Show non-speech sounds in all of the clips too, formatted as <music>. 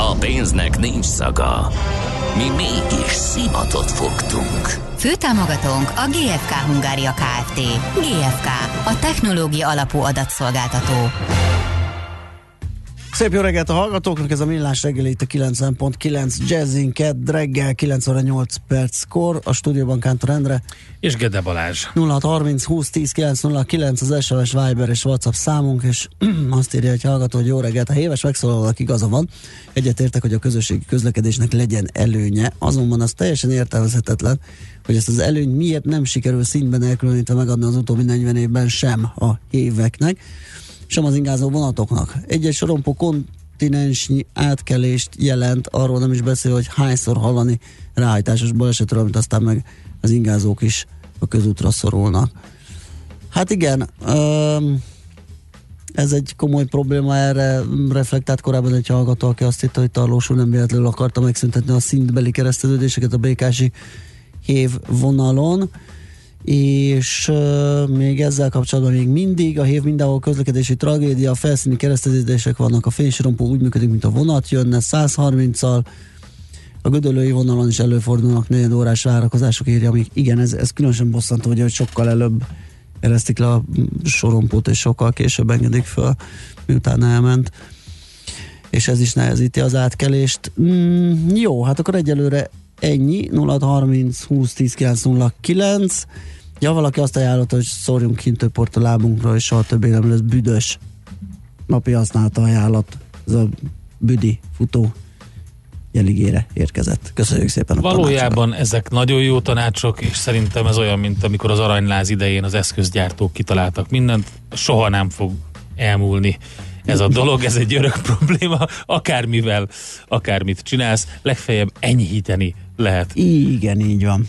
A pénznek nincs szaga. Mi mégis szimatot fogtunk. Főtámogatónk a GFK Hungária Kft. GFK, a technológia alapú adatszolgáltató. Szép jó reggelt a hallgatóknak, ez a millás reggeli itt a 90.9 Jazzin Kedd reggel 9 óra 8 perckor, a stúdióban Kántor Endre. És Gede Balázs. 0630 20 10 909 az SMS Viber és WhatsApp számunk, és <clears throat> azt írja egy hallgató, hogy jó reggelt, a héves megszólalónak igaza van. Egyetértek, hogy a közösségi közlekedésnek legyen előnye, azonban az teljesen értelmezhetetlen, hogy ezt az előny miért nem sikerül szintben elkülönítve megadni az utóbbi 40 évben sem a éveknek sem az ingázó vonatoknak. Egy-egy sorompó kontinensnyi átkelést jelent, arról nem is beszél, hogy hányszor hallani ráhajtásos balesetről, amit aztán meg az ingázók is a közútra szorulnak. Hát igen, um, ez egy komoly probléma, erre reflektált korábban egy hallgató, aki azt hitte, hogy Tarlósul nem véletlenül akarta megszüntetni a szintbeli kereszteződéseket a békási hév vonalon és még ezzel kapcsolatban még mindig a hév mindenhol közlekedési tragédia, felszíni kereszteződések vannak, a fénysorompó úgy működik, mint a vonat jönne 130-al, a gödölői vonalon is előfordulnak negyed órás várakozások írja, amik igen, ez, ez különösen bosszantó, hogy sokkal előbb eresztik le a sorompót, és sokkal később engedik föl, miután elment. És ez is nehezíti az átkelést. Mm, jó, hát akkor egyelőre ennyi, 0630 20 10 909 Ja, valaki azt ajánlott, hogy szórjunk kint több port a lábunkra, és soha többé nem lesz büdös napi használata ajánlat. Ez a büdi futó jeligére érkezett. Köszönjük szépen a Valójában tanácsokat. ezek nagyon jó tanácsok, és szerintem ez olyan, mint amikor az aranyláz idején az eszközgyártók kitaláltak mindent, soha nem fog elmúlni ez a dolog, ez egy örök probléma, akármivel, akármit csinálsz, legfeljebb enyhíteni lehet. Igen, így van.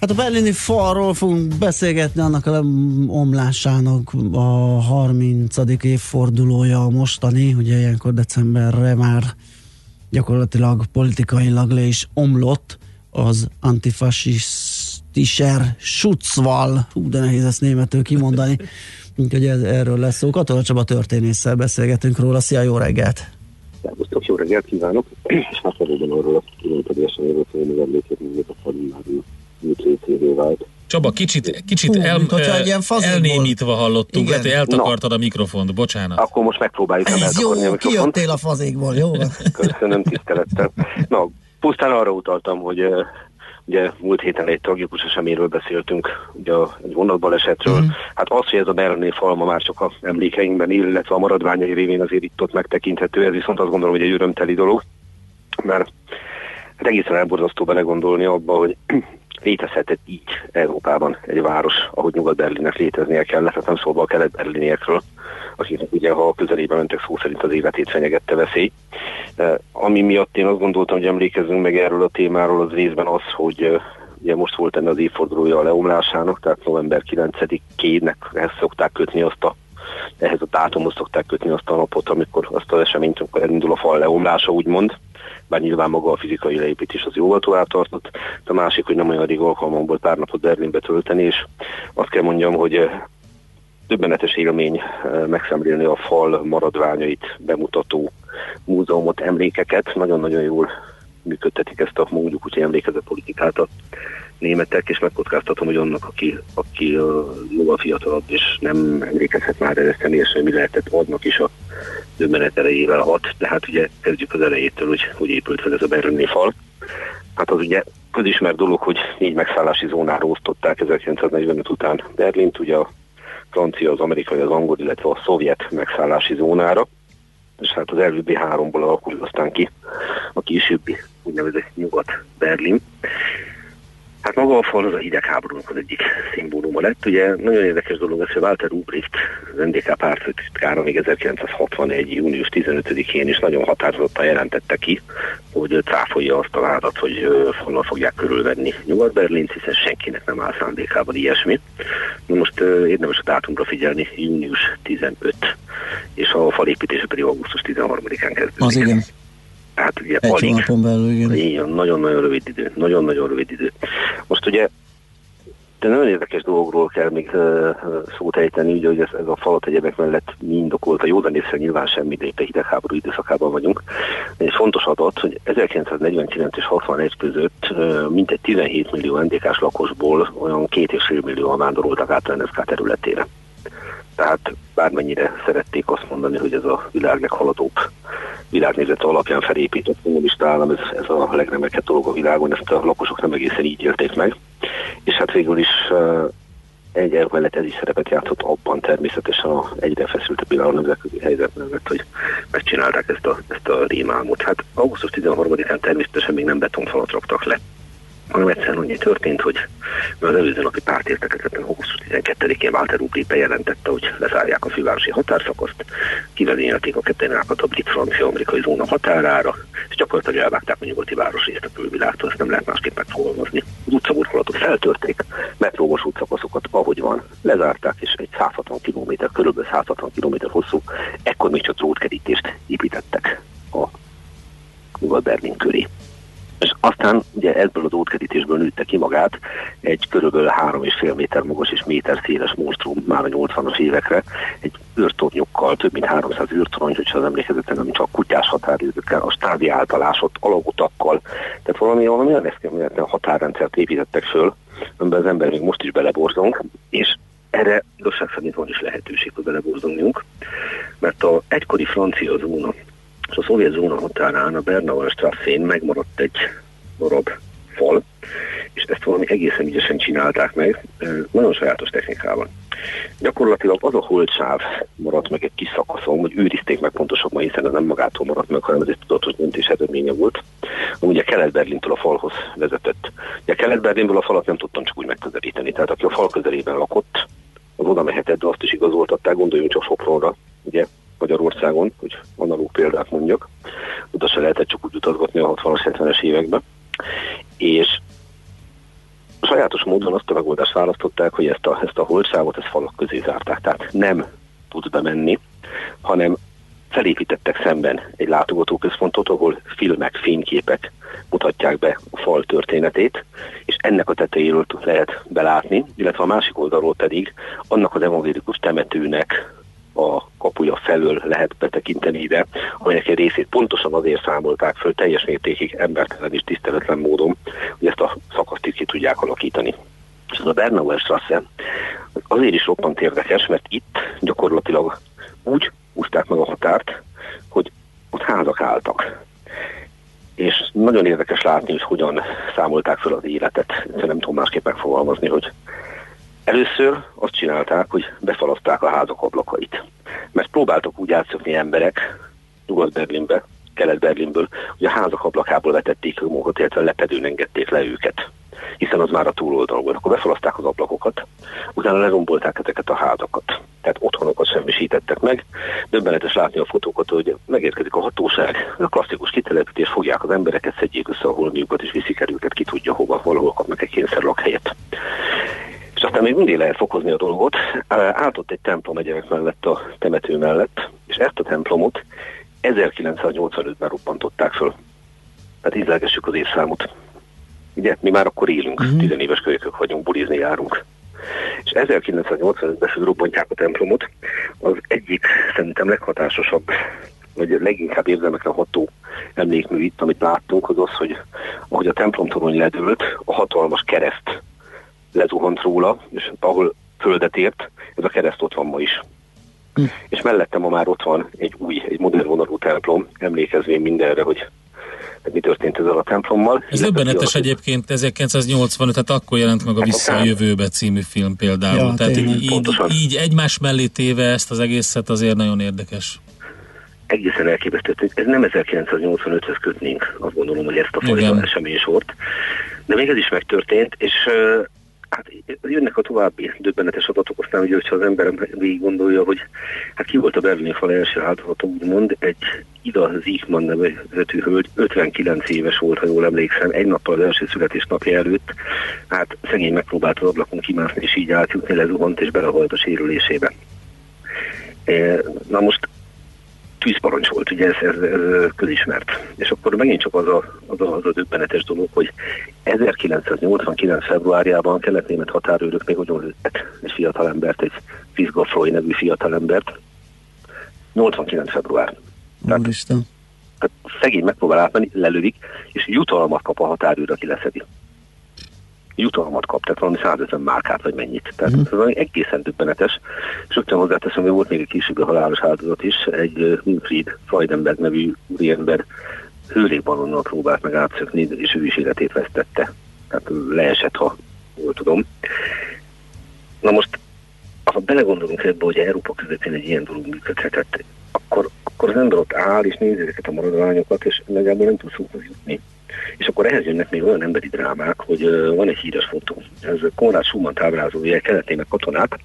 Hát a berlini falról fogunk beszélgetni, annak a omlásának a 30. évfordulója a mostani, ugye ilyenkor decemberre már gyakorlatilag politikailag le is omlott az antifasistischer Schutzwall, hú, de nehéz ezt németül kimondani, <laughs> úgyhogy ez, erről lesz szó. Katona Csaba történésszel beszélgetünk róla. Szia, jó reggelt! Szervusztok, jó reggelt kívánok! <clears throat> És hát valóban arról a pillanatban eseményről szeretném emlékezni, hogy a falu műt részévé vált. Csaba, kicsit, kicsit Hú, el, ilyen elnémítva hallottunk, lehet, hogy eltakartad a mikrofont, bocsánat. Akkor most megpróbáljuk nem Ez jó, a mikrofont. kijöttél a fazékból, jó? <laughs> Köszönöm tisztelettel. Na, pusztán arra utaltam, hogy ugye múlt héten egy tragikus eseményről beszéltünk, ugye a- egy vonatbalesetről. Mhm. Hát az, hogy ez a berlini falma már csak a emlékeinkben él, illetve a maradványai révén azért itt ott megtekinthető, ez viszont azt gondolom, hogy egy örömteli dolog, mert hát egészen elborzasztó belegondolni abba, hogy létezhetett így Európában egy város, ahogy Nyugat-Berlinnek léteznie kellett, hát nem szólva a kelet-berliniekről, akiknek ugye, ha a közelébe mentek szó szerint az életét fenyegette veszély. Eh, Ami miatt én azt gondoltam, hogy emlékezzünk meg erről a témáról, az részben az, hogy eh, ugye most volt ennek az évfordulója a leomlásának, tehát november 9-ének ehhez szokták kötni azt a ehhez a dátumhoz szokták kötni azt a napot, amikor azt az eseményt, amikor elindul a fal leomlása, úgymond, bár nyilván maga a fizikai leépítés az jóval tovább tartott. De a másik, hogy nem olyan rég alkalmam volt pár napot Berlinbe tölteni, és azt kell mondjam, hogy eh, döbbenetes élmény eh, megszemlélni a fal maradványait bemutató múzeumot, emlékeket. Nagyon-nagyon jól működtetik ezt a mondjuk úgy emlékezett politikát a németek, és megkockáztatom, hogy annak, aki, aki jóval fiatalabb, és nem emlékezhet már erre személyesen, mi lehetett adnak is a döbbenet erejével hat. De hát ugye kezdjük az elejétől, hogy hogy épült fel ez a berlini fal. Hát az ugye közismert dolog, hogy négy megszállási zónára osztották 1945 után Berlint, ugye a francia, az amerikai, az angol, illetve a szovjet megszállási zónára, és hát az előbbi háromból alakult aztán ki a későbbi úgynevezett Nyugat-Berlin. Hát maga a fal az a hidegháborúnak az egyik szimbóluma lett. Ugye nagyon érdekes dolog az, hogy Walter Ulbricht, az NDK pártfőtitkára még 1961. június 15-én is nagyon határozottan jelentette ki, hogy cáfolja azt a vádat, hogy fallal fogják körülvenni Nyugat-Berlint, hiszen senkinek nem áll szándékában ilyesmi. Na most érdemes a dátumra figyelni, június 15, és a falépítése pedig augusztus 13-án kezdődik. Az igen. Tehát ugye Egy alig. hónapon belül, igen. Igen, nagyon-nagyon rövid idő. Nagyon-nagyon rövid idő. Most ugye de nagyon érdekes dolgokról kell még uh, szót ejteni, ugye, hogy ez, ez a falat egyebek mellett mi a józan észre nyilván semmi, de itt a hidegháború időszakában vagyunk. Egy fontos adat, hogy 1949 és 61 között uh, mintegy 17 millió NDK-s lakosból olyan két és fél millió vándoroltak át a NSZK területére. Tehát bármennyire szerették azt mondani, hogy ez a világ leghaladóbb világnézet alapján felépített kommunista állam, ez, ez a legremelkedő dolog a világon, ezt a lakosok nem egészen így élték meg. És hát végül is egy elv mellett ez is szerepet játszott abban természetesen a egyre feszültebb világon nemzetközi helyzet mellett, hogy megcsinálták ezt a, ezt a rémálmot. Hát augusztus 13-án természetesen még nem betonfalat raktak le, hanem egyszerűen annyi történt, hogy az előző napi pártértekezeten augusztus 12-én Walter Ugri bejelentette, hogy lezárják a fővárosi határszakaszt, kivezényelték a kettőnákat a brit-francia-amerikai zóna határára, és gyakorlatilag elvágták a nyugati városrészt a külvilágtól, ezt nem lehet másképp megfogalmazni. Az utcaburkolatot feltörték, metrómos útszakaszokat, ahogy van, lezárták, és egy 160 km, körülbelül 160 km hosszú, ekkor még csak drótkerítést építettek a Nyugat-Berlin köré. És aztán ugye ebből az útkerítésből nőtte ki magát egy körülbelül 3,5 méter magas és méter széles monstrum már a 80-as évekre, egy űrtornyokkal, több mint 300 űrtorony, hogyha az emlékezetem nem csak kutyás határidőkkel, a stádi általásot, alagutakkal, tehát valami, valami olyan eszkeméletlen határrendszert építettek föl, amiben az ember még most is beleborzunk, és erre igazság szerint van is lehetőség, hogy beleborzonjunk, mert a egykori francia zóna és a szovjet zóna határán a Bernauer Strasszén megmaradt egy darab fal, és ezt valami egészen ügyesen csinálták meg, nagyon sajátos technikával. Gyakorlatilag az a holtsáv maradt meg egy kis szakaszon, hogy őrizték meg pontosabban, hiszen ez nem magától maradt meg, hanem ez egy tudatos döntés eredménye volt, ami ugye Kelet-Berlintől a falhoz vezetett. Ugye Kelet-Berlinből a falat nem tudtam csak úgy megközelíteni, tehát aki a fal közelében lakott, az oda mehetett, de azt is igazoltatták, gondoljunk csak Sopronra, ugye Magyarországon, hogy analóg példát mondjak. Oda se lehetett csak úgy utazgatni a 60-as, 70-es években. És sajátos módon azt a megoldást választották, hogy ezt a, ezt a holdsávot, ezt falak közé zárták. Tehát nem tudsz bemenni, hanem felépítettek szemben egy látogatóközpontot, ahol filmek, fényképek mutatják be a fal történetét, és ennek a tetejéről lehet belátni, illetve a másik oldalról pedig annak az evangélikus temetőnek a kapuja felől lehet betekinteni ide, amelyek egy részét pontosan azért számolták föl teljes mértékig embertelen és tiszteletlen módon, hogy ezt a szakaszt ki tudják alakítani. És ez a Bernauer Strasse azért is roppant érdekes, mert itt gyakorlatilag úgy úzták meg a határt, hogy ott házak álltak. És nagyon érdekes látni, hogy hogyan számolták fel az életet. Szerintem nem tudom másképp megfogalmazni, hogy Először azt csinálták, hogy befalaszták a házak ablakait. Mert próbáltak úgy átszökni emberek Nyugat-Berlinbe, Kelet-Berlinből, hogy a házak ablakából vetették magukat, illetve lepedőn engedték le őket hiszen az már a túloldal volt. Akkor befalaszták az ablakokat, utána lerombolták ezeket a házakat. Tehát otthonokat semmisítettek meg. Döbbenetes látni a fotókat, hogy megérkezik a hatóság, a klasszikus kitelepítés, fogják az embereket, szedjék össze a holmiukat, és viszik el őket, ki tudja hova, valahol kapnak egy kényszer lakhelyet. És aztán még mindig lehet fokozni a dolgot. Áltott egy templom egyebek mellett a temető mellett, és ezt a templomot 1985-ben robbantották föl. Tehát ízlelgessük az évszámot. Ugye, mi már akkor élünk, uh-huh. tizenéves kölykök vagyunk, bulizni járunk. És 1985-ben robbantják a templomot, az egyik szerintem leghatásosabb, vagy leginkább érzelmekre ható emlékmű itt, amit láttunk, az az, hogy ahogy a templomtorony ledőlt, a hatalmas kereszt lezuhant róla, és ahol földet ért, ez a kereszt ott van ma is. Hm. És mellettem ma már ott van egy új, egy modern vonalú templom, emlékezvén mindenre, hogy mi történt ezzel a templommal. Ez döbbenetes egyébként 1985, tehát akkor jelent meg a Vissza a jövőbe című film például. Ja, tehát így, így, így egymás mellé téve ezt az egészet azért nagyon érdekes. egészen elképesztő. Ez nem 1985-höz kötnénk, azt gondolom, hogy ezt a fajta eseménysort. De még ez is megtörtént, és Hát jönnek a további döbbenetes adatok, aztán ugye, hogyha az ember végig gondolja, hogy hát ki volt a berlini fal első áldozata, úgymond egy Ida Zichmann nevezetű hölgy, 59 éves volt, ha jól emlékszem, egy nappal az első születésnapja előtt, hát szegény megpróbált az ablakon kimászni, és így átjutni, lezuhant és belehalt a sérülésébe. E, na most tűzparancs volt, ugye ez, ez, ez közismert. És akkor megint csak az a, az, a, az a döbbenetes dolog, hogy 1989. februárjában kelet-német határőrök még ugyan lőttek egy fiatalembert, egy Fizgafroy nevű fiatalembert. 89. február. Tehát, tehát szegény megpróbál átmenni, lelövik, és jutalmat kap a határőr, aki leszedi jutalmat kap, tehát valami 150 márkát, vagy mennyit. Tehát mm. ez valami egészen döbbenetes. És rögtön hozzáteszem, hogy volt még egy később a halálos áldozat is, egy Winfried Freudenberg nevű úriember hőlékballonnal próbált meg átszökni, és ő is életét vesztette. Tehát leesett, ha jól tudom. Na most, ha belegondolunk ebbe, hogy Európa közepén egy ilyen dolog működhetett, akkor, akkor az ember ott áll, és nézi ezeket a maradványokat, és legalább nem tud szóhoz jutni. És akkor ehhez jönnek még olyan emberi drámák, hogy van egy híres fotó. Ez Konrád Schumann táblázója, kelet katonát.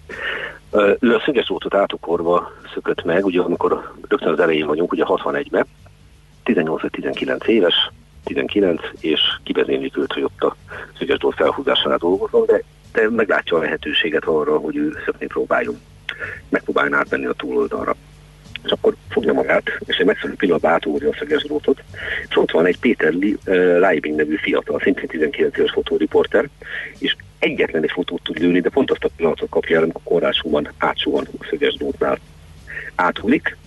Ő a szöges útot átukorva szökött meg, ugye amikor rögtön az elején vagyunk, ugye 61-ben, 18 19 éves, 19, és kivezénylikült, hogy ott a szöges dót felhúzásánál dolgozom, de, de meglátja a lehetőséget arra, hogy ő szökni próbáljon. Megpróbáljon átmenni a túloldalra és akkor fogja magát, és egy megfelelő pillanatban átúrja a szöges drótot, és ott van egy Péter Leibing nevű fiatal, szintén 19 éves fotóriporter, és egyetlen egy fotót tud lőni, de pont azt a pillanatot kapja el, amikor korrásúban átsuhan a szöges drótnál. Áthúlik,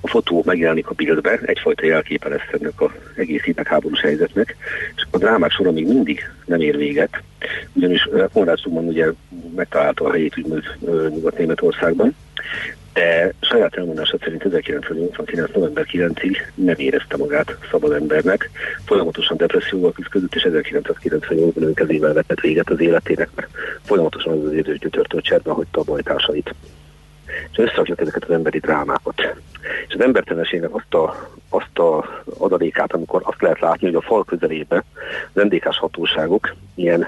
a fotó megjelenik a bildbe, egyfajta jelképe lesz ennek az egész hidegháborús helyzetnek, és a drámák sora még mindig nem ér véget, ugyanis Konrád ugye megtalálta a helyét úgymond Nyugat-Németországban, de saját elmondása szerint 1989. november 9-ig nem érezte magát szabad embernek, folyamatosan depresszióval küzdött, és 1998-ban ő kezével vetett véget az életének, mert folyamatosan az az érzés gyötörtől cserben hagyta a bajtársait. És összerakjuk ezeket az emberi drámákat. És az embertelenségnek azt a, azt a adalékát, amikor azt lehet látni, hogy a fal közelébe az ndk hatóságok ilyen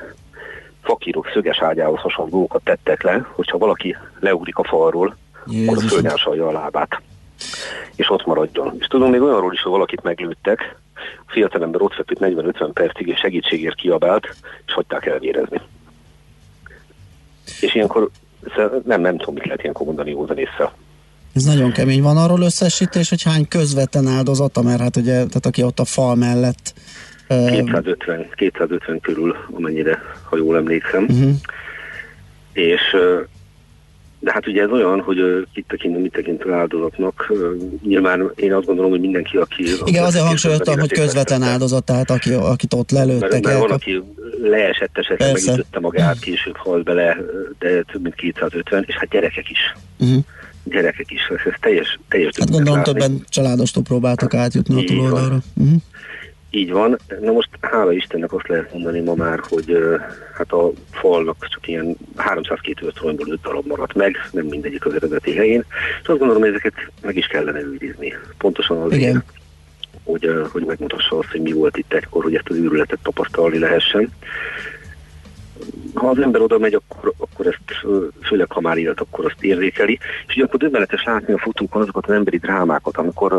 fakírok szöges ágyához hasonló dolgokat tettek le, hogyha valaki leugrik a falról, Jézus. akkor fölnyásolja a lábát. És ott maradjon. És tudom még olyanról is, hogy valakit meglőttek, a fiatalember ott feküdt 40-50 percig, és segítségért kiabált, és hagyták elvérezni. És ilyenkor nem, nem tudom, mit lehet ilyenkor mondani józan észre. Ez nagyon kemény. Van arról összesítés, hogy hány közvetlen áldozata, mert hát ugye, tehát aki ott a fal mellett 250, 250 körül, amennyire, ha jól emlékszem. Uh-huh. És de hát ugye ez olyan, hogy mit tekintünk, mit tekintünk áldozatnak. Nyilván én azt gondolom, hogy mindenki, aki... Igen, azért hangsúlyoztam, hogy közvetlen áldozat, tehát aki, akit ott lelőttek. Mert, mert van, aki leesett esetleg, megütötte magát, később hal bele, de több mint 250, és hát gyerekek is. Uh-huh. Gyerekek is, ez teljes, teljes Hát gondolom többen családostól próbáltak átjutni a túloldalra. Uh-huh. Így van. Na most hála Istennek azt lehet mondani ma már, hogy hát a falnak csak ilyen 302 toronyból 5 darab maradt meg, nem mindegyik az eredeti helyén, és azt gondolom, hogy ezeket meg is kellene őrizni. Pontosan azért, Igen. hogy, hogy megmutassa azt, hogy mi volt itt egykor, hogy ezt az űrületet tapasztalni lehessen. Ha az ember oda megy, akkor, akkor ezt, főleg ha már élt, akkor azt érzékeli. És ugye akkor döbbenetes látni a fotókon azokat az emberi drámákat, amikor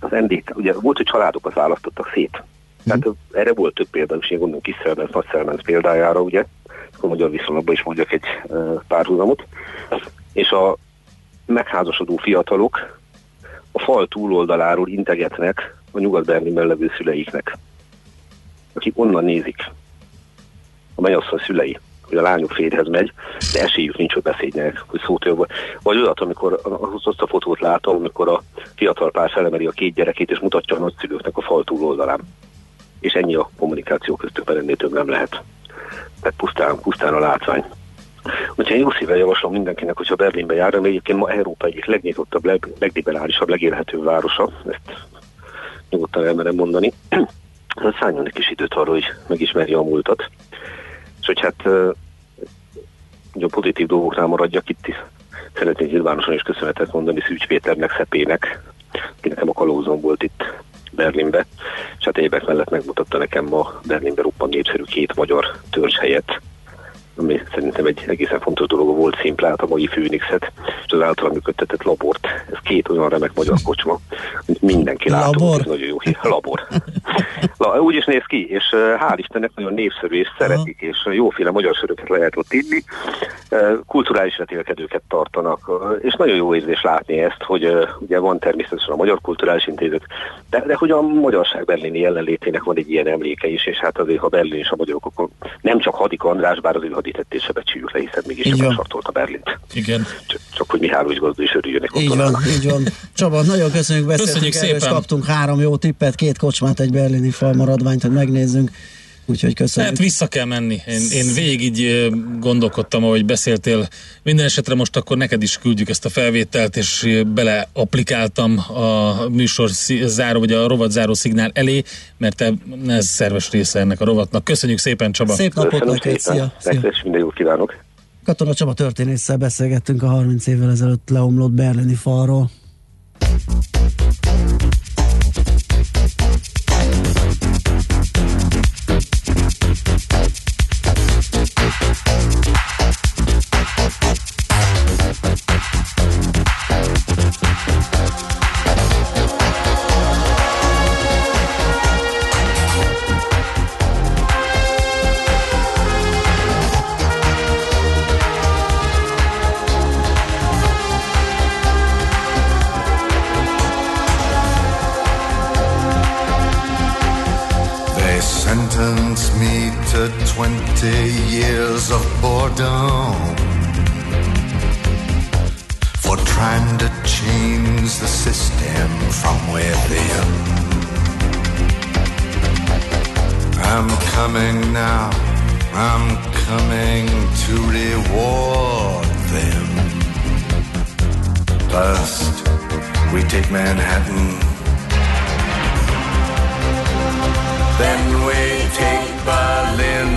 az NDK, ugye volt, hogy családokat választottak szét. Tehát mm. erre volt több példa, és én gondolom Kiszelbenc, Nagyszelbenc példájára, ugye, akkor magyar viszonylatban is mondjak egy párhuzamot. És a megházasodó fiatalok a fal túloldaláról integetnek a nyugat-berlinben levő szüleiknek, akik onnan nézik a mennyasszony szülei hogy a lányok férhez megy, de esélyük nincs, hogy beszéljenek, hogy szót jövő. Vagy olyat, amikor azt a fotót látom, amikor a fiatal pár felemeli a két gyerekét, és mutatja a nagyszülőknek a fal túloldalán. És ennyi a kommunikáció köztük, mert ennél több nem lehet. Tehát pusztán, pusztán a látvány. Úgyhogy én jó szíven javaslom mindenkinek, hogyha Berlinbe jár, ami egyébként ma Európa egyik legnyitottabb, leg, legliberálisabb, legélhetőbb városa, ezt nyugodtan elmerem mondani, szálljon egy kis időt arra, hogy megismerje a múltat hogy hát hogy a pozitív dolgoknál maradjak itt is. Szeretnék nyilvánosan is köszönetet mondani Szűcs Péternek, Szepének, aki nekem a kalózom volt itt Berlinbe, és hát évek mellett megmutatta nekem ma Berlinbe roppant népszerű két magyar törzshelyet, ami szerintem egy egészen fontos dolog volt szimplát, a mai Főnixet, és az általán működtetett labort. Ez két olyan remek magyar kocsma, mint mindenki látott, Labor? ez nagyon jó hír. Labor. <laughs> La, úgy is néz ki, és hál' Istennek nagyon népszerű, és szeretik, és jóféle magyar söröket lehet ott inni, kulturális vetélkedőket tartanak, és nagyon jó érzés látni ezt, hogy ugye van természetesen a Magyar Kulturális Intézet, de, de hogy a magyarság berlini jelenlétének van egy ilyen emléke is, és hát azért, ha Berlin és a magyarok, akkor nem csak Hadik András, bár az ő hadítettése becsüljük le, hiszen mégis van. sartolta Berlint. Igen. Csak, csak hogy Mihály Gazda is örüljönek Így van, állnak. így van. Csaba, nagyon köszönjük, beszéltünk Köszönjük erről, és szépen. kaptunk három jó tippet, két kocsmát, egy berlini falmaradványt, hogy megnézzünk. Úgyhogy köszönjük. Hát vissza kell menni. Én, én végig így gondolkodtam, ahogy beszéltél. Minden esetre most akkor neked is küldjük ezt a felvételt, és ö, beleaplikáltam a műsor záró, vagy a rovat záró szignál elé, mert e- ez szerves része ennek a rovatnak. Köszönjük szépen, Csaba! Szép napot neked, szépen, szia! szia. nektek is minden jót kívánok. Katona Csaba történésszel beszélgettünk a 30 évvel ezelőtt leomlott berlini falról. Coming now, I'm coming to reward them. First, we take Manhattan. Then we take Berlin.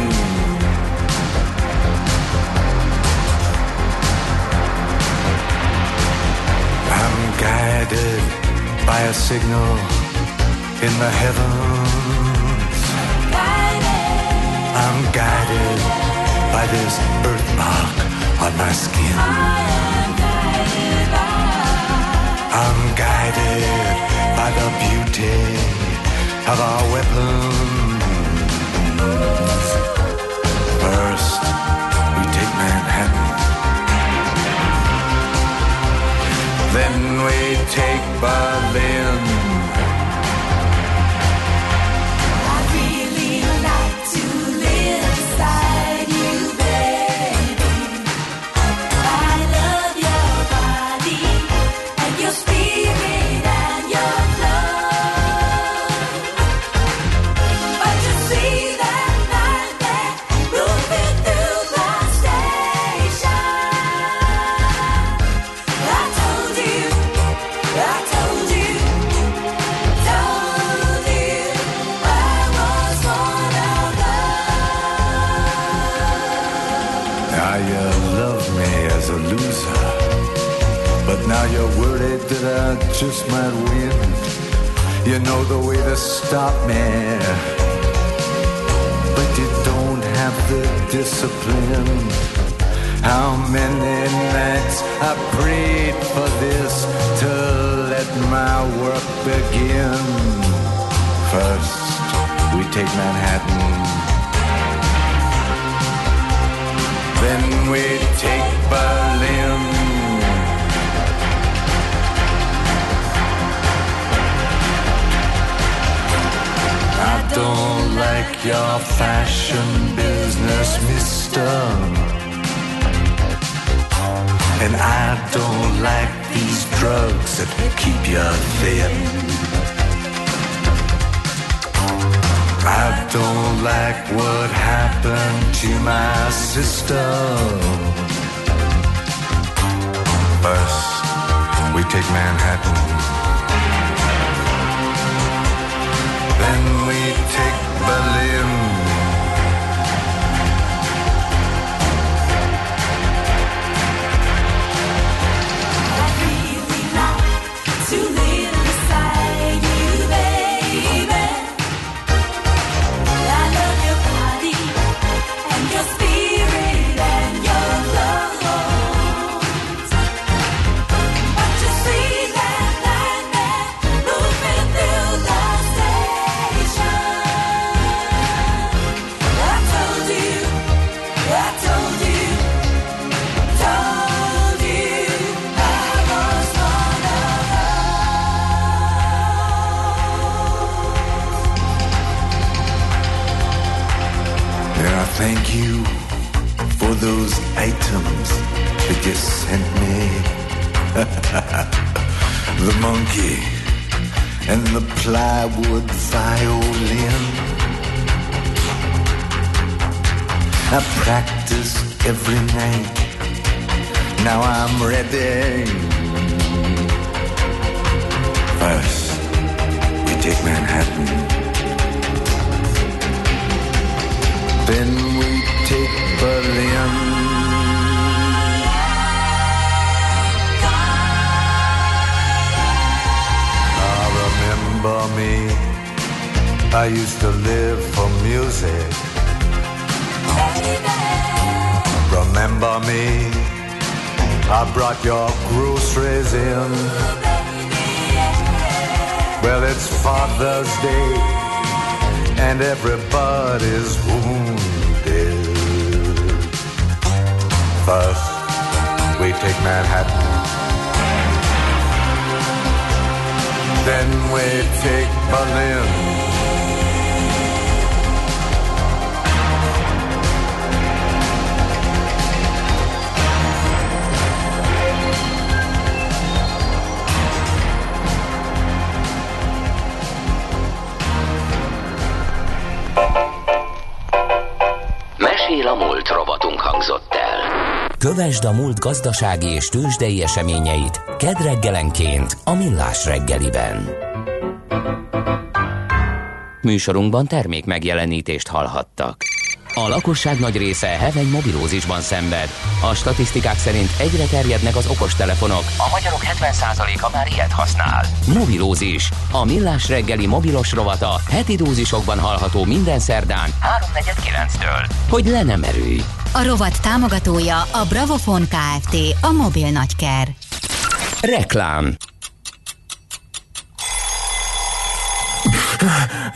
I'm guided by a signal in the heavens. Guided by this birthmark on my skin. I'm guided by the beauty of our weapons. First, we take Manhattan. Then we take Berlin. Don't like what happened to my sister. First, we take Manhattan. Then we take Berlin. Plywood violin. I practiced every night. Now I'm ready. First, we take Manhattan. Then we take Berlin. I used to live for music. Remember me. I brought your groceries in. Well, it's Father's Day, and everybody's wounded. First, we take Manhattan. Then we take Berlin. Kövesd a múlt gazdasági és tőzsdei eseményeit kedd reggelenként a Millás reggeliben. Műsorunkban termék megjelenítést hallhattak. A lakosság nagy része heveny mobilózisban szenved. A statisztikák szerint egyre terjednek az okostelefonok. A magyarok 70%-a már ilyet használ. Mobilózis. A millás reggeli mobilos rovata heti dózisokban hallható minden szerdán 3.49-től. Hogy le nem erőj. A rovat támogatója a Bravofon Kft. A mobil nagyker. Reklám.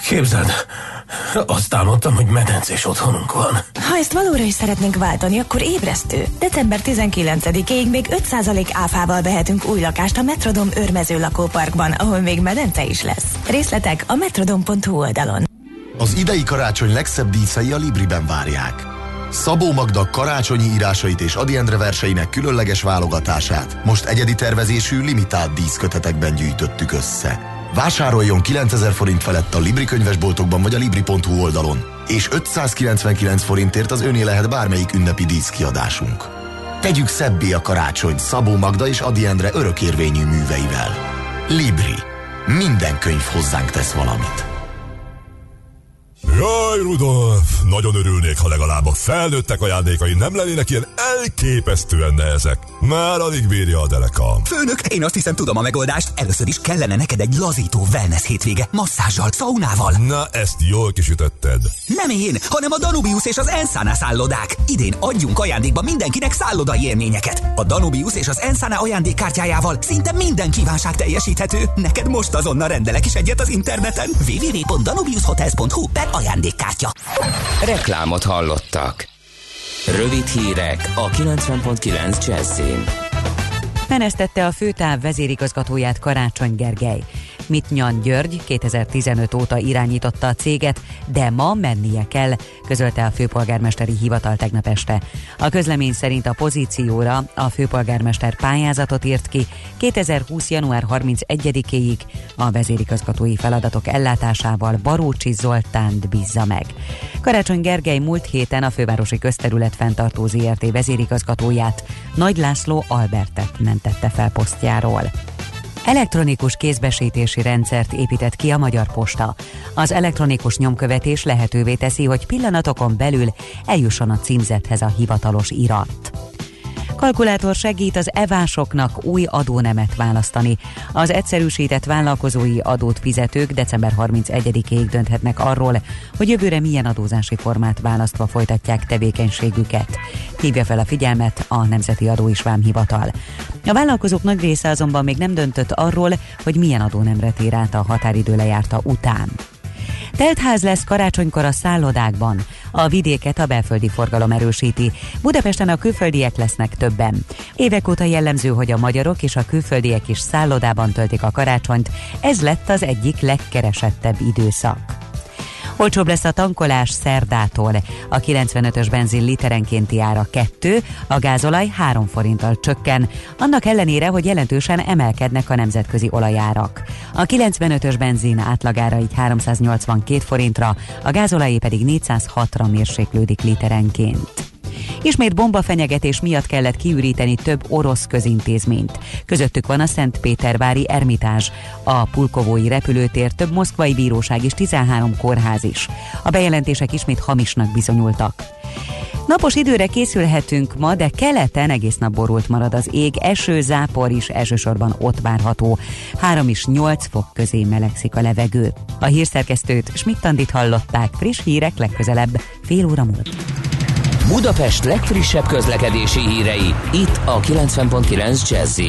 Képzeld, azt álmodtam, hogy medencés otthonunk van. Ha ezt valóra is szeretnénk váltani, akkor ébresztő. December 19-ig még 5% áfával vehetünk új lakást a Metrodom örmező lakóparkban, ahol még medence is lesz. Részletek a metrodom.hu oldalon. Az idei karácsony legszebb díszei a Libriben várják. Szabó Magda karácsonyi írásait és Adi Endre verseinek különleges válogatását most egyedi tervezésű limitált díszkötetekben gyűjtöttük össze. Vásároljon 9000 forint felett a Libri könyvesboltokban vagy a Libri.hu oldalon, és 599 forintért az öné lehet bármelyik ünnepi díszkiadásunk. Tegyük szebbé a karácsony Szabó Magda és Adi Endre örökérvényű műveivel. Libri. Minden könyv hozzánk tesz valamit. Jaj, Rudolf! Nagyon örülnék, ha legalább a felnőttek ajándékai nem lennének ilyen elképesztően nehezek. Már alig bírja a deleka. Főnök, én azt hiszem tudom a megoldást. Először is kellene neked egy lazító wellness hétvége, masszázsal, szaunával. Na, ezt jól kisütötted. Nem én, hanem a Danubius és az Ensana szállodák. Idén adjunk ajándékba mindenkinek szállodai élményeket. A Danubius és az Ensana ajándékkártyájával szinte minden kívánság teljesíthető. Neked most azonnal rendelek is egyet az interneten. www.danubiushotels.hu per ajándékkártya. Reklámot hallottak. Rövid hírek a 90.9 Jazzin. Menesztette a főtáv vezérigazgatóját Karácsony Gergely. Mitnyan György 2015 óta irányította a céget, de ma mennie kell, közölte a főpolgármesteri hivatal tegnap este. A közlemény szerint a pozícióra a főpolgármester pályázatot írt ki 2020. január 31-éig a vezérigazgatói feladatok ellátásával Barócsi Zoltánt bízza meg. Karácsony Gergely múlt héten a fővárosi közterület fenntartó ZRT vezérigazgatóját Nagy László Albertet mentette fel posztjáról. Elektronikus kézbesítési rendszert épített ki a Magyar Posta. Az elektronikus nyomkövetés lehetővé teszi, hogy pillanatokon belül eljusson a címzethez a hivatalos irat. Kalkulátor segít az evásoknak új adónemet választani. Az egyszerűsített vállalkozói adót fizetők december 31-ig dönthetnek arról, hogy jövőre milyen adózási formát választva folytatják tevékenységüket. Hívja fel a figyelmet a Nemzeti Adó és Vámhivatal. A vállalkozók nagy része azonban még nem döntött arról, hogy milyen adónemre tér át a határidő lejárta után. Teltház lesz karácsonykor a szállodákban. A vidéket a belföldi forgalom erősíti. Budapesten a külföldiek lesznek többen. Évek óta jellemző, hogy a magyarok és a külföldiek is szállodában töltik a karácsonyt. Ez lett az egyik legkeresettebb időszak. Olcsóbb lesz a tankolás szerdától. A 95-ös benzin literenkénti ára 2, a gázolaj 3 forinttal csökken, annak ellenére, hogy jelentősen emelkednek a nemzetközi olajárak. A 95-ös benzin átlagára így 382 forintra, a gázolajé pedig 406-ra mérséklődik literenként. Ismét bombafenyegetés miatt kellett kiüríteni több orosz közintézményt. Közöttük van a Szentpétervári Ermitázs, a Pulkovói repülőtér, több moszkvai bíróság és 13 kórház is. A bejelentések ismét hamisnak bizonyultak. Napos időre készülhetünk ma, de keleten egész nap borult marad az ég, eső, zápor is elsősorban ott várható. 3 és 8 fok közé melegszik a levegő. A hírszerkesztőt Schmidt-Tandit hallották, friss hírek legközelebb, fél óra múlva. Budapest legfrissebb közlekedési hírei, itt a 90.9 jazz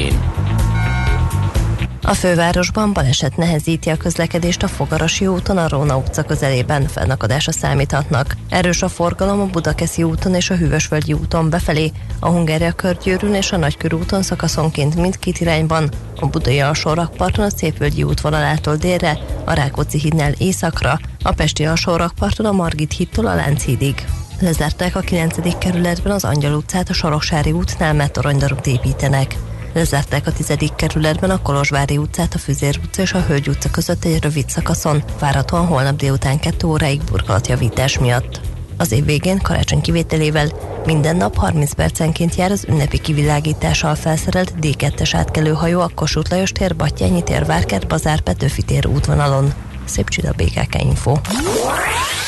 A fővárosban baleset nehezíti a közlekedést a Fogarasi úton, a Róna utca közelében fennakadásra számíthatnak. Erős a forgalom a Budakeszi úton és a Hűvösvölgyi úton befelé, a Hungária körgyűrűn és a Nagykörúton szakaszonként mindkét irányban, a Budai alsó rakparton a Szépvölgyi útvonalától délre, a Rákóczi hídnál északra, a Pesti alsó rakparton a Margit hídtól a Lánchídig. Lezárták a 9. kerületben az Angyal utcát, a Soroksári útnál, mert toronydarut építenek. Lezárták a 10. kerületben a Kolozsvári utcát, a Füzér utca és a Hölgy utca között egy rövid szakaszon, várhatóan holnap délután 2 óráig burkolatjavítás miatt. Az év végén, karácsony kivételével minden nap 30 percenként jár az ünnepi kivilágítással felszerelt D2-es átkelőhajó a Kossuth Lajos tér, Battyányi tér, Várkert, Bazár, Petőfi tér útvonalon. Szép csida BKK Info.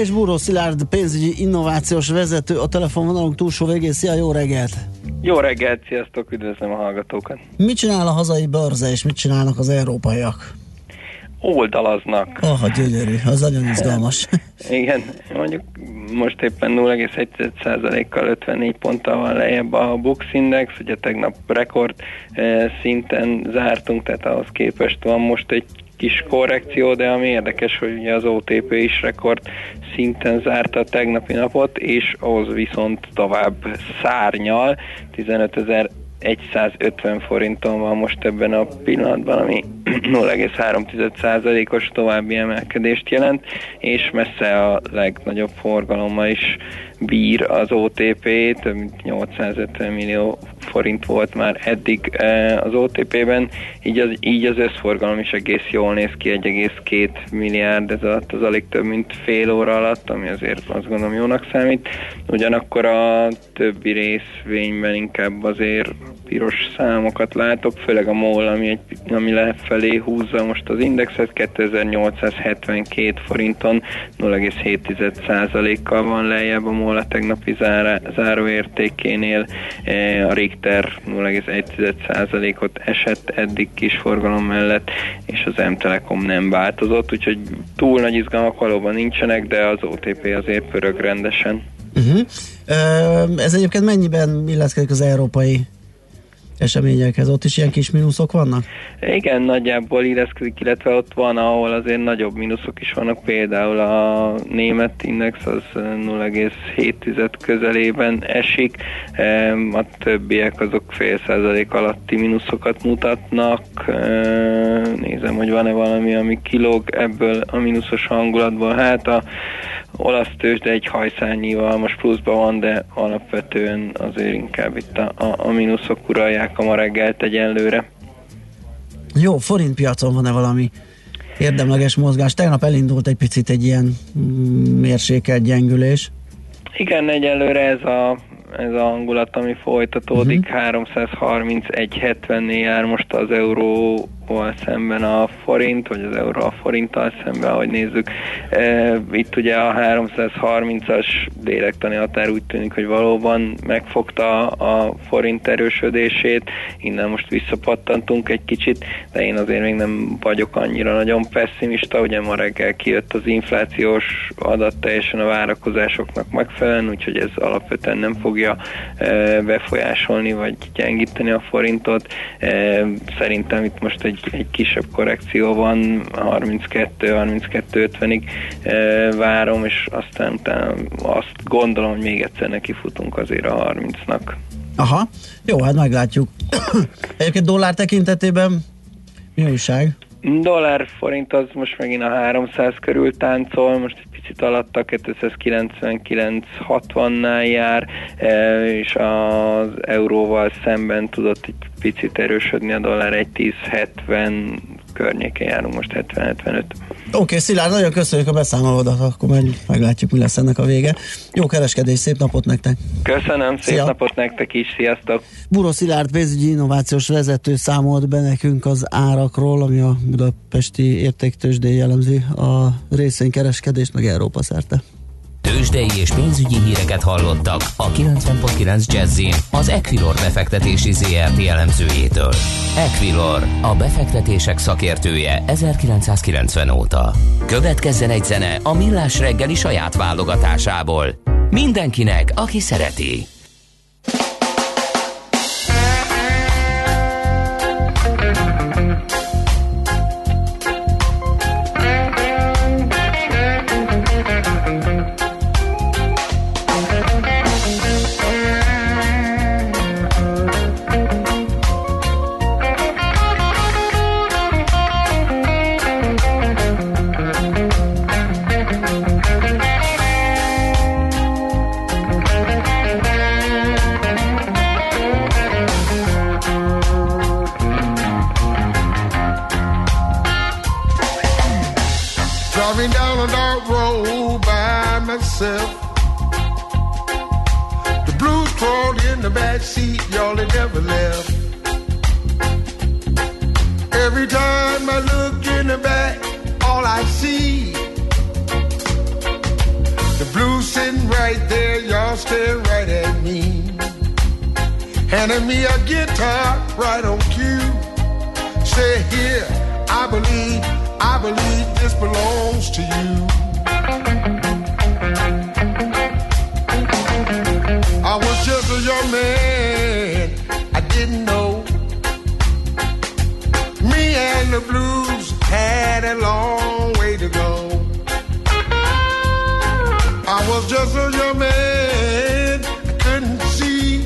És Búró Szilárd pénzügyi innovációs vezető a telefonvonalunk túlsó végén. Szia, jó reggelt! Jó reggelt, sziasztok, üdvözlöm a hallgatókat. Mit csinál a hazai bőrze, és mit csinálnak az európaiak? Oldalaznak. Ah, gyönyörű, az nagyon izgalmas. <laughs> Igen, mondjuk most éppen 0,1%-kal 54 ponttal van lejjebb a Bux Index, ugye tegnap rekord eh, szinten zártunk, tehát ahhoz képest van most egy kis korrekció, de ami érdekes, hogy ugye az OTP is rekord szinten zárta a tegnapi napot, és ahhoz viszont tovább szárnyal, 15.150 forinton van most ebben a pillanatban, ami <clears throat> 0,3%-os további emelkedést jelent, és messze a legnagyobb forgalommal is bír az OTP, több mint 850 millió forint volt már eddig eh, az OTP-ben, így az, így az összforgalom is egész jól néz ki, 1,2 milliárd ez alatt, az alig több mint fél óra alatt, ami azért azt gondolom jónak számít. Ugyanakkor a többi részvényben inkább azért piros számokat látok, főleg a MOL, ami, egy, ami lefelé húzza most az indexet, 2872 forinton 0,7%-kal van lejjebb a MOL a tegnapi zára, záróértékénél, e, a Richter 0,1%-ot esett eddig kis forgalom mellett, és az M-Telekom nem változott, úgyhogy túl nagy izgalmak valóban nincsenek, de az OTP azért pörög rendesen. Uh-huh. Ez egyébként mennyiben illeszkedik az európai eseményekhez? Ott is ilyen kis mínuszok vannak? Igen, nagyjából illeszkedik, illetve ott van, ahol azért nagyobb mínuszok is vannak, például a német index az 0,7 közelében esik, a többiek azok fél százalék alatti mínuszokat mutatnak. Nézem, hogy van-e valami, ami kilóg ebből a mínuszos hangulatból. Hát a olasz tőzsde egy hajszányival most pluszban van, de alapvetően azért inkább itt a, a, a mínuszok uralják a ma reggelt egyenlőre. Jó, forint piacon van-e valami érdemleges mozgás? Tegnap elindult egy picit egy ilyen mm, mérsékelt gyengülés. Igen, egyelőre ez a, ez a hangulat, ami folytatódik, uh-huh. 331.70-nél jár most az euró euróval szemben a forint, vagy az euró a forinttal szemben, ahogy nézzük. E, itt ugye a 330-as lélektani határ úgy tűnik, hogy valóban megfogta a forint erősödését, innen most visszapattantunk egy kicsit, de én azért még nem vagyok annyira nagyon pessimista, ugye ma reggel kijött az inflációs adat teljesen a várakozásoknak megfelelően, úgyhogy ez alapvetően nem fogja e, befolyásolni, vagy gyengíteni a forintot. E, szerintem itt most egy, egy kisebb korrekció van, 32-32-50-ig e, várom, és aztán utána azt gondolom, hogy még egyszer nekifutunk azért a 30-nak. Aha, jó, hát meglátjuk. <coughs> Egyébként dollár tekintetében mi újság? Dollár forint az most megint a 300 körül táncol, most egy picit alatta 299-60-nál jár, e, és az euróval szemben tudott egy picit erősödni a dollár 1.10.70 környékén járunk most 70-75. Oké, okay, Szilárd, nagyon köszönjük a beszámolódat, akkor meg, meglátjuk, mi lesz ennek a vége. Jó kereskedés, szép napot nektek! Köszönöm, szép Szia. napot nektek is, sziasztok! Buró Szilárd pénzügyi innovációs vezető számolt be nekünk az árakról, ami a budapesti értéktősdén jellemzi a részvénykereskedést, meg Európa szerte. Tőzsdei és pénzügyi híreket hallottak a 90.9 Jazzin az Equilor befektetési ZRT elemzőjétől. Equilor, a befektetések szakértője 1990 óta. Következzen egy zene a Millás reggeli saját válogatásából. Mindenkinek, aki szereti. The blues had a long way to go. I was just a young man, couldn't see.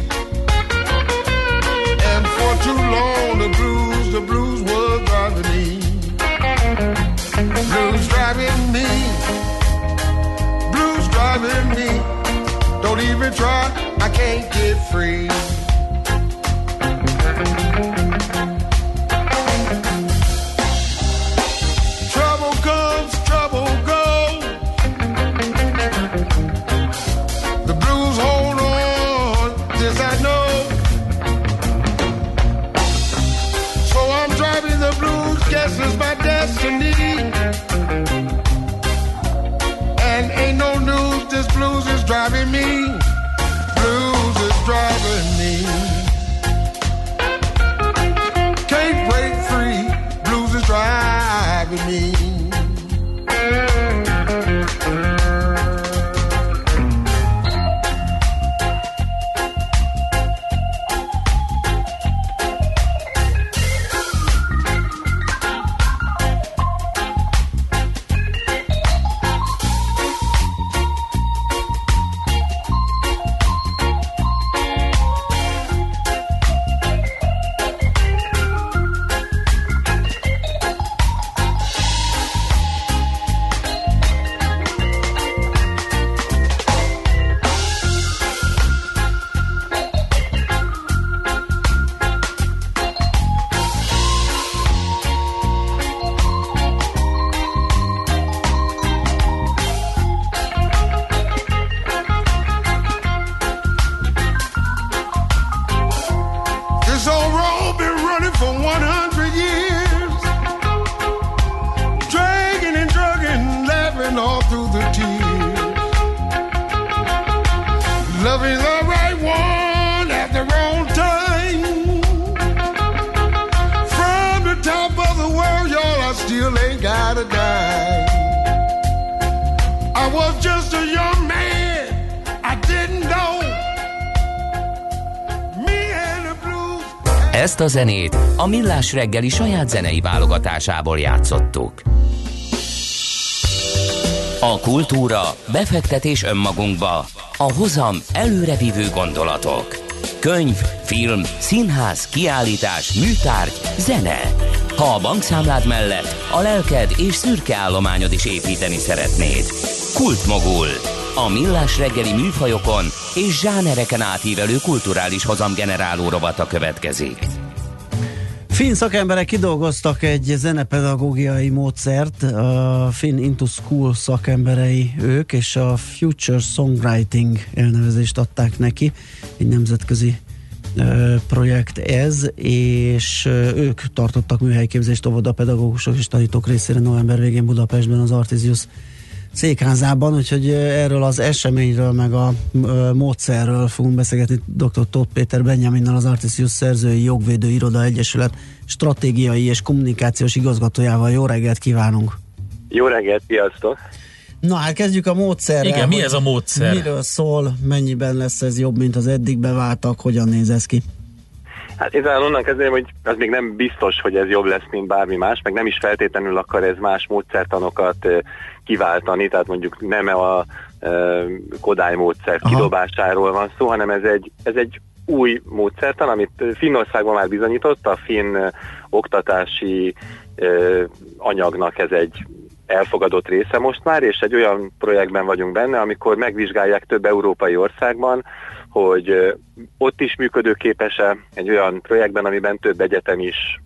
And for too long, the blues, the blues was driving me. Blues driving me. Blues driving me. Don't even try, I can't get free. A zenét a Millás reggeli saját zenei válogatásából játszottuk. A kultúra, befektetés önmagunkba, a hozam előrevívő gondolatok. Könyv, film, színház, kiállítás, műtárgy, zene. Ha a bankszámlád mellett a lelked és szürke állományod is építeni szeretnéd. Kultmogul. A millás reggeli műfajokon és zsánereken átívelő kulturális hozamgeneráló rovata következik. Finn szakemberek kidolgoztak egy zenepedagógiai módszert, a Finn Into School szakemberei ők, és a Future Songwriting elnevezést adták neki, egy nemzetközi projekt ez, és ők tartottak műhelyképzést óvodapedagógusok és tanítók részére november végén Budapestben az Artisius székházában, úgyhogy erről az eseményről, meg a módszerről fogunk beszélgetni dr. Tóth Péter Benjaminnal, az Artisius Szerzői Jogvédő Iroda Egyesület stratégiai és kommunikációs igazgatójával. Jó reggelt kívánunk! Jó reggelt, sziasztok! Na hát kezdjük a módszerrel. Igen, mi ez a módszer? Miről szól, mennyiben lesz ez jobb, mint az eddig beváltak, hogyan néz ez ki? Hát én talán onnan kezdeném, hogy az még nem biztos, hogy ez jobb lesz, mint bármi más, meg nem is feltétlenül akar ez más módszertanokat kiváltani, tehát mondjuk nem a Kodály módszer kidobásáról van szó, hanem ez egy, ez egy új módszertan, amit Finnországban már bizonyított, a finn oktatási anyagnak ez egy elfogadott része most már, és egy olyan projektben vagyunk benne, amikor megvizsgálják több európai országban, hogy ott is működőképes-e egy olyan projektben, amiben több egyetem is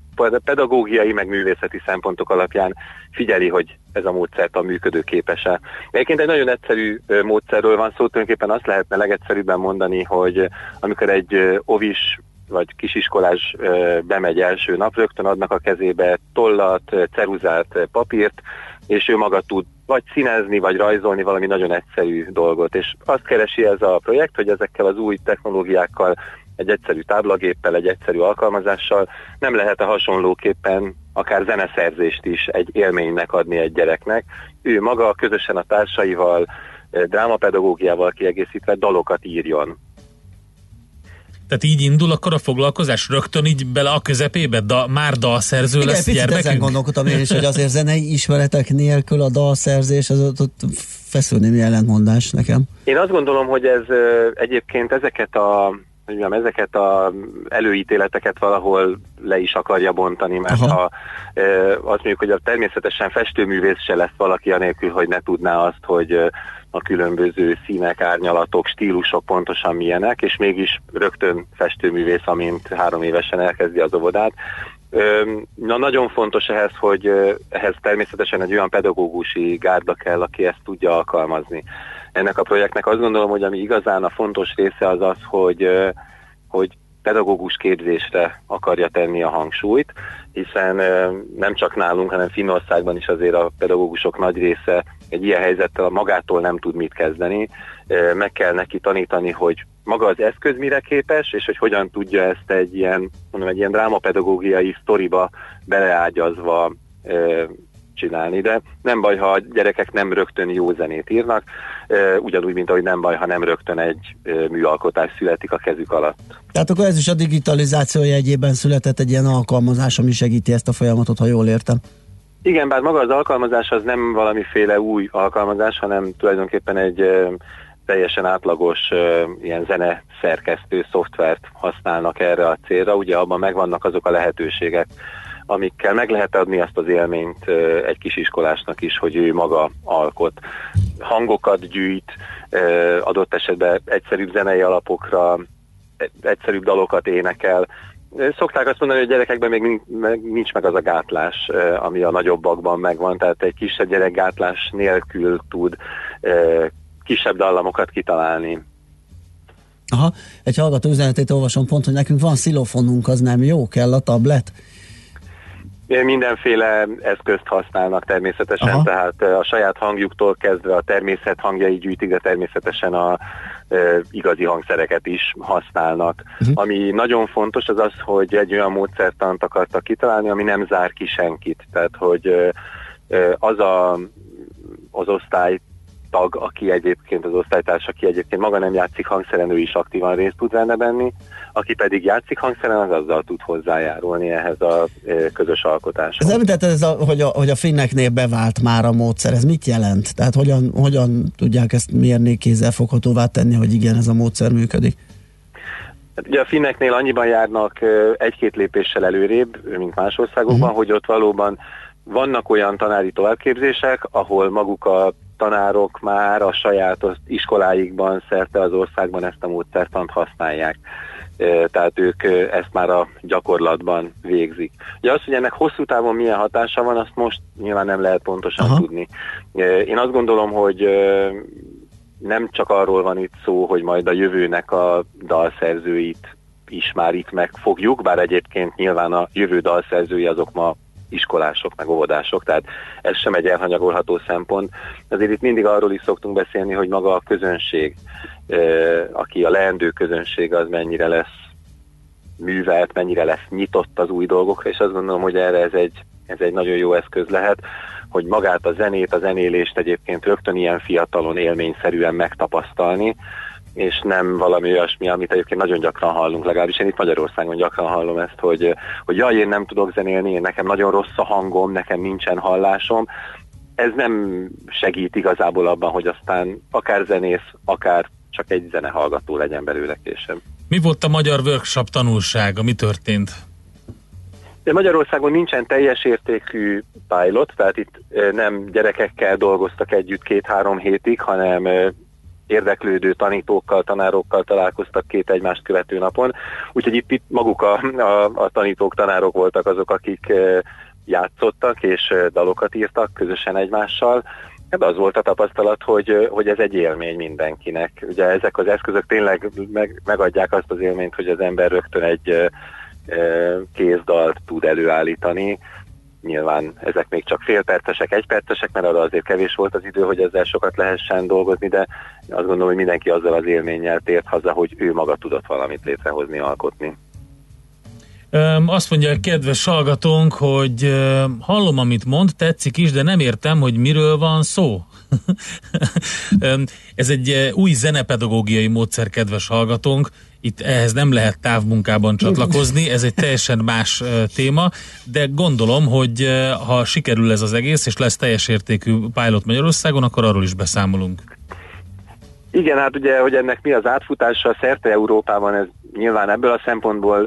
pedagógiai, meg művészeti szempontok alapján figyeli, hogy ez a módszertan működőképes-e. Egyébként egy nagyon egyszerű módszerről van szó, tulajdonképpen azt lehetne legegyszerűbben mondani, hogy amikor egy ovis vagy kisiskolás bemegy első nap, rögtön adnak a kezébe tollat, ceruzát, papírt, és ő maga tud vagy színezni, vagy rajzolni valami nagyon egyszerű dolgot. És azt keresi ez a projekt, hogy ezekkel az új technológiákkal, egy egyszerű táblagéppel, egy egyszerű alkalmazással nem lehet a hasonlóképpen akár zeneszerzést is egy élménynek adni egy gyereknek. Ő maga közösen a társaival, eh, drámapedagógiával kiegészítve dalokat írjon. Tehát így indul akkor a foglalkozás rögtön így bele a közepébe, da, már dalszerző Igen, lesz picit ezen gyermekünk? gondolkodtam én is, hogy azért <laughs> zenei ismeretek nélkül a dalszerzés, az ott, ott feszül némi ellentmondás nekem. Én azt gondolom, hogy ez egyébként ezeket a hogy mondjam, ezeket a előítéleteket valahol le is akarja bontani, mert Aha. ha ö, azt mondjuk, hogy a természetesen festőművész se lesz valaki anélkül, hogy ne tudná azt, hogy a különböző színek, árnyalatok, stílusok pontosan milyenek, és mégis rögtön festőművész, amint három évesen elkezdi az óvodát. Na, nagyon fontos ehhez, hogy ehhez természetesen egy olyan pedagógusi gárda kell, aki ezt tudja alkalmazni. Ennek a projektnek azt gondolom, hogy ami igazán a fontos része az az, hogy, hogy pedagógus képzésre akarja tenni a hangsúlyt, hiszen nem csak nálunk, hanem Finnországban is azért a pedagógusok nagy része egy ilyen helyzettel magától nem tud mit kezdeni. Meg kell neki tanítani, hogy maga az eszköz mire képes, és hogy hogyan tudja ezt egy ilyen, mondom, egy ilyen drámapedagógiai sztoriba beleágyazva csinálni, de nem baj, ha a gyerekek nem rögtön jó zenét írnak, ugyanúgy, mint ahogy nem baj, ha nem rögtön egy műalkotás születik a kezük alatt. Tehát akkor ez is a digitalizáció jegyében született egy ilyen alkalmazás, ami segíti ezt a folyamatot, ha jól értem. Igen, bár maga az alkalmazás az nem valamiféle új alkalmazás, hanem tulajdonképpen egy teljesen átlagos ilyen zene szerkesztő szoftvert használnak erre a célra. Ugye abban megvannak azok a lehetőségek, amikkel meg lehet adni azt az élményt egy kisiskolásnak is, hogy ő maga alkot. Hangokat gyűjt, adott esetben egyszerűbb zenei alapokra, egyszerűbb dalokat énekel. Szokták azt mondani, hogy a gyerekekben még nincs meg az a gátlás, ami a nagyobbakban megvan, tehát egy kisebb gyerek gátlás nélkül tud kisebb dallamokat kitalálni. Aha, egy hallgató üzenetét olvasom pont, hogy nekünk van szilofonunk, az nem jó, kell a tablet. Mindenféle eszközt használnak természetesen, Aha. Tehát a saját hangjuktól kezdve a természet hangjai gyűjtik, de természetesen a ö, igazi hangszereket is használnak. Uh-huh. Ami nagyon fontos az az, hogy egy olyan módszertant akartak kitalálni, ami nem zár ki senkit. Tehát, hogy ö, az a, az osztály tag, aki egyébként az osztálytárs, aki egyébként maga nem játszik hangszeren, ő is aktívan részt tud venni, aki pedig játszik hangszeren, az azzal tud hozzájárulni ehhez a közös alkotáshoz. Ez említetted, ez a, hogy, a, hogy a finneknél bevált már a módszer, ez mit jelent? Tehát hogyan, hogyan tudják ezt mérni, kézzelfoghatóvá tenni, hogy igen, ez a módszer működik? Ugye a finneknél annyiban járnak egy-két lépéssel előrébb, mint más országokban, uh-huh. hogy ott valóban vannak olyan tanári továbbképzések, ahol maguk a tanárok már a saját iskoláikban szerte az országban ezt a módszertant használják. Tehát ők ezt már a gyakorlatban végzik. Ugye az, hogy ennek hosszú távon milyen hatása van, azt most nyilván nem lehet pontosan Aha. tudni. Én azt gondolom, hogy nem csak arról van itt szó, hogy majd a jövőnek a dalszerzőit is már itt megfogjuk, bár egyébként nyilván a jövő dalszerzői azok ma iskolások, meg óvodások, tehát ez sem egy elhanyagolható szempont. Azért itt mindig arról is szoktunk beszélni, hogy maga a közönség, aki a leendő közönség, az mennyire lesz művelt, mennyire lesz nyitott az új dolgokra, és azt gondolom, hogy erre ez egy, ez egy nagyon jó eszköz lehet, hogy magát a zenét, a zenélést egyébként rögtön ilyen fiatalon élményszerűen megtapasztalni, és nem valami olyasmi, amit egyébként nagyon gyakran hallunk, legalábbis én itt Magyarországon gyakran hallom ezt, hogy, hogy jaj, én nem tudok zenélni, nekem nagyon rossz a hangom, nekem nincsen hallásom. Ez nem segít igazából abban, hogy aztán akár zenész, akár csak egy zenehallgató legyen belőle később. Mi volt a magyar workshop tanulsága? Mi történt? De Magyarországon nincsen teljes értékű pilot, tehát itt nem gyerekekkel dolgoztak együtt két-három hétig, hanem érdeklődő tanítókkal, tanárokkal találkoztak két egymást követő napon. Úgyhogy itt, itt maguk a, a, a tanítók, tanárok voltak azok, akik játszottak és dalokat írtak közösen egymással. Ebben az volt a tapasztalat, hogy, hogy ez egy élmény mindenkinek. Ugye ezek az eszközök tényleg meg, megadják azt az élményt, hogy az ember rögtön egy kézdalt tud előállítani. Nyilván ezek még csak félpercesek, egypercesek, mert arra azért kevés volt az idő, hogy ezzel sokat lehessen dolgozni, de azt gondolom, hogy mindenki azzal az élménnyel tért haza, hogy ő maga tudott valamit létrehozni, alkotni. Azt mondja a kedves hallgatónk, hogy hallom, amit mond, tetszik is, de nem értem, hogy miről van szó. <laughs> Ez egy új zenepedagógiai módszer, kedves hallgatónk. Itt ehhez nem lehet távmunkában csatlakozni, ez egy teljesen más téma, de gondolom, hogy ha sikerül ez az egész, és lesz teljes értékű pilot Magyarországon, akkor arról is beszámolunk. Igen, hát ugye, hogy ennek mi az átfutása szerte Európában, ez nyilván ebből a szempontból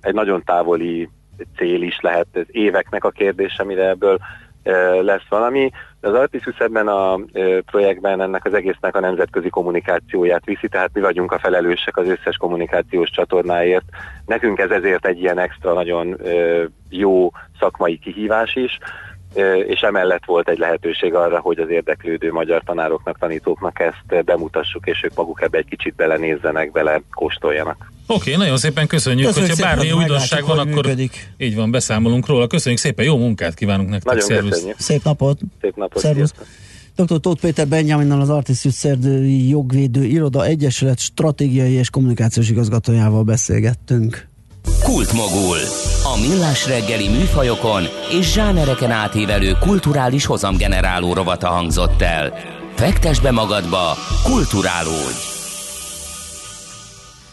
egy nagyon távoli cél is lehet, ez éveknek a kérdése, mire ebből lesz valami. De az Artisus ebben a projektben ennek az egésznek a nemzetközi kommunikációját viszi, tehát mi vagyunk a felelősek az összes kommunikációs csatornáért. Nekünk ez ezért egy ilyen extra nagyon jó szakmai kihívás is, és emellett volt egy lehetőség arra, hogy az érdeklődő magyar tanároknak, tanítóknak ezt bemutassuk, és ők maguk ebbe egy kicsit belenézzenek, bele kóstoljanak. Oké, okay, nagyon szépen köszönjük, Köszönjük hogyha szépen, bármi újdonság van, akkor működik. így van, beszámolunk róla. Köszönjük szépen, jó munkát kívánunk nektek, Nagyon szervusz. köszönjük. Szép napot! Szép napot, Szervusz! sziasztok. Dr. Tóth Péter Benjaminnal az Artisztus Szerdői Jogvédő Iroda Egyesület stratégiai és kommunikációs igazgatójával beszélgettünk. Kultmogul. A millás reggeli műfajokon és zsánereken átívelő kulturális hozamgeneráló rovata hangzott el. Fektes be magadba, kulturálódj!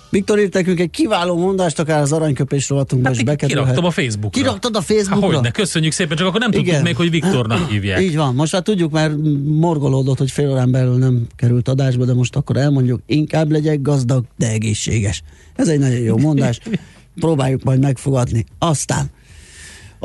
Viktor írt nekünk egy kiváló mondást, akár az aranyköpés rovatunkba is bekerülhet. Kiraktam a Facebookra. Kiraktad a Facebookra? Hogyne, köszönjük szépen, csak akkor nem tudtuk Igen. még, hogy Viktornak hívják. Így van, most már tudjuk, mert morgolódott, hogy fél órán belül nem került adásba, de most akkor elmondjuk, inkább legyek gazdag, de egészséges. Ez egy nagyon jó mondás. <laughs> Próbáljuk majd megfogadni. Aztán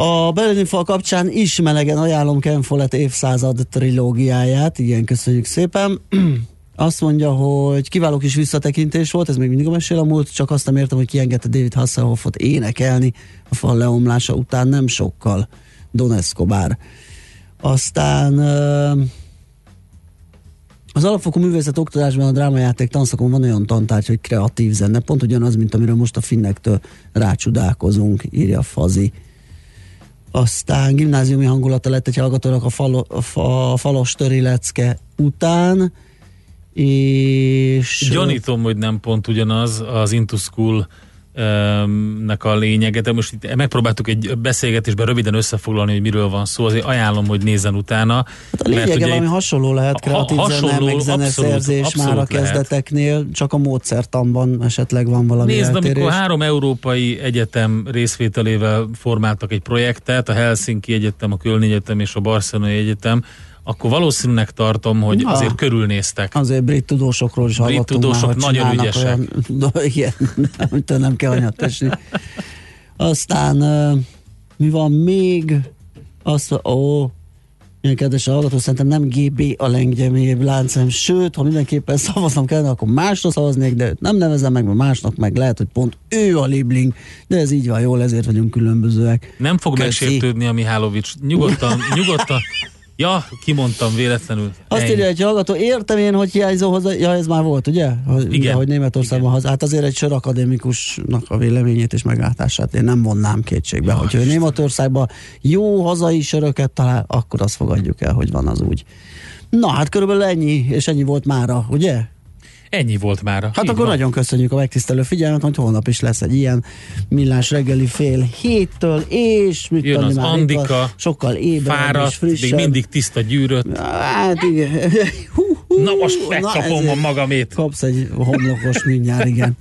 a Berlini fal kapcsán is melegen ajánlom Ken Follett évszázad trilógiáját, igen, köszönjük szépen. <clears throat> Azt mondja, hogy kiváló kis visszatekintés volt, ez még mindig a mesél a múlt, csak azt nem értem, hogy kiengedte David Hasselhoffot énekelni a fal leomlása után nem sokkal. Don Escobar. Aztán az alapfokú művészet oktatásban a drámajáték tanszakon van olyan tantárgy, hogy kreatív zene, pont ugyanaz, mint amiről most a finnektől rácsodálkozunk, írja Fazi. aztán gimnáziumi hangulata lett egy hallgatónak a, falo, a, fa, a falos töri után, és... Gyanítom, hogy nem pont ugyanaz az Into School nek a lényege, de most itt megpróbáltuk egy beszélgetésben röviden összefoglalni, hogy miről van szó, azért ajánlom, hogy nézzen utána. Hát a lényege valami hasonló lehet, kreatív Ha- zene, hasonló, meg zeneszerzés abszolút, már a abszolút lehet. kezdeteknél, csak a módszertanban esetleg van valami Nézd, eltérés. amikor három európai egyetem részvételével formáltak egy projektet, a Helsinki Egyetem, a Kölni Egyetem és a Barcelonai Egyetem, akkor valószínűleg tartom, hogy Na. azért körülnéztek. Azért brit tudósokról is Brit hallottunk tudósok már, nagyon ügyesek. Olyan, do, <laughs> igen, amitől nem kell anyat esni. Aztán mi van még? Azt, ó, ilyen kedves hallgató, szerintem nem GB a lengyemébb láncem, sőt, ha mindenképpen szavaznom kellene, akkor másra szavaznék, de őt nem nevezem meg, mert másnak meg lehet, hogy pont ő a libling, de ez így van jól, ezért vagyunk különbözőek. Nem fog Köszi. megsértődni a Mihálovics. Nyugodtan, nyugodtan. <laughs> Ja, kimondtam véletlenül. Azt Ennyi. írja egy hallgató, értem én, hogy hiányzó hozzá, ja ez már volt, ugye? Hogy, Igen. Ugye, hogy Németországban haza. Hát azért egy sor akadémikusnak a véleményét és meglátását én nem vonnám kétségbe. Ja, hogy ő Németországban jó hazai söröket talál, akkor azt fogadjuk el, hogy van az úgy. Na hát körülbelül ennyi, és ennyi volt mára, ugye? Ennyi volt már. Hát akkor nagyon köszönjük a megtisztelő figyelmet, hogy holnap is lesz egy ilyen millás reggeli fél héttől, és mit Jön az már, Andika, van, sokkal ébrebb és Fáradt, még frissebb. mindig tiszta gyűrött. Hát igen. <laughs> Hú, hú, Na most megkapom ezért a magamét. Kapsz egy homlokos mindjárt, igen.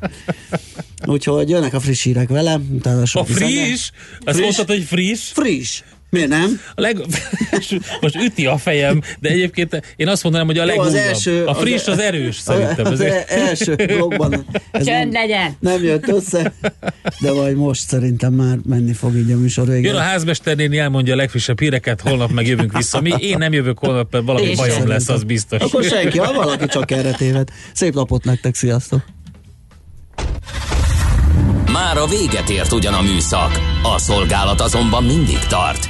Úgyhogy jönnek a friss hírek vele. utána A sok friss? zene. Azt Friss? mondtad, hogy friss? Friss. Miért nem? A leg... <laughs> Most üti a fejem, de egyébként én azt mondanám, hogy a Jó, legújabb. az első- a friss az- az erős szerintem. Az Ez- e- első blogban <laughs> Csönd nem, legyen! nem jött össze, de majd most szerintem már menni fog így a műsor Jön a végére. házmester néni, elmondja a legfrissebb híreket, holnap meg jövünk vissza. Mi, én nem jövök holnap, mert valami Én bajom lesz, az biztos. Akkor senki, ha valaki csak erre téved. Szép napot nektek, sziasztok! Már a véget ért ugyan a műszak, a szolgálat azonban mindig tart,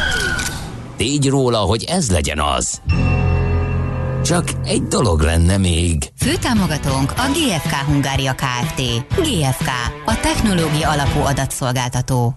tégy róla, hogy ez legyen az. Csak egy dolog lenne még. Főtámogatónk a GFK Hungária Kft. GFK, a technológia alapú adatszolgáltató.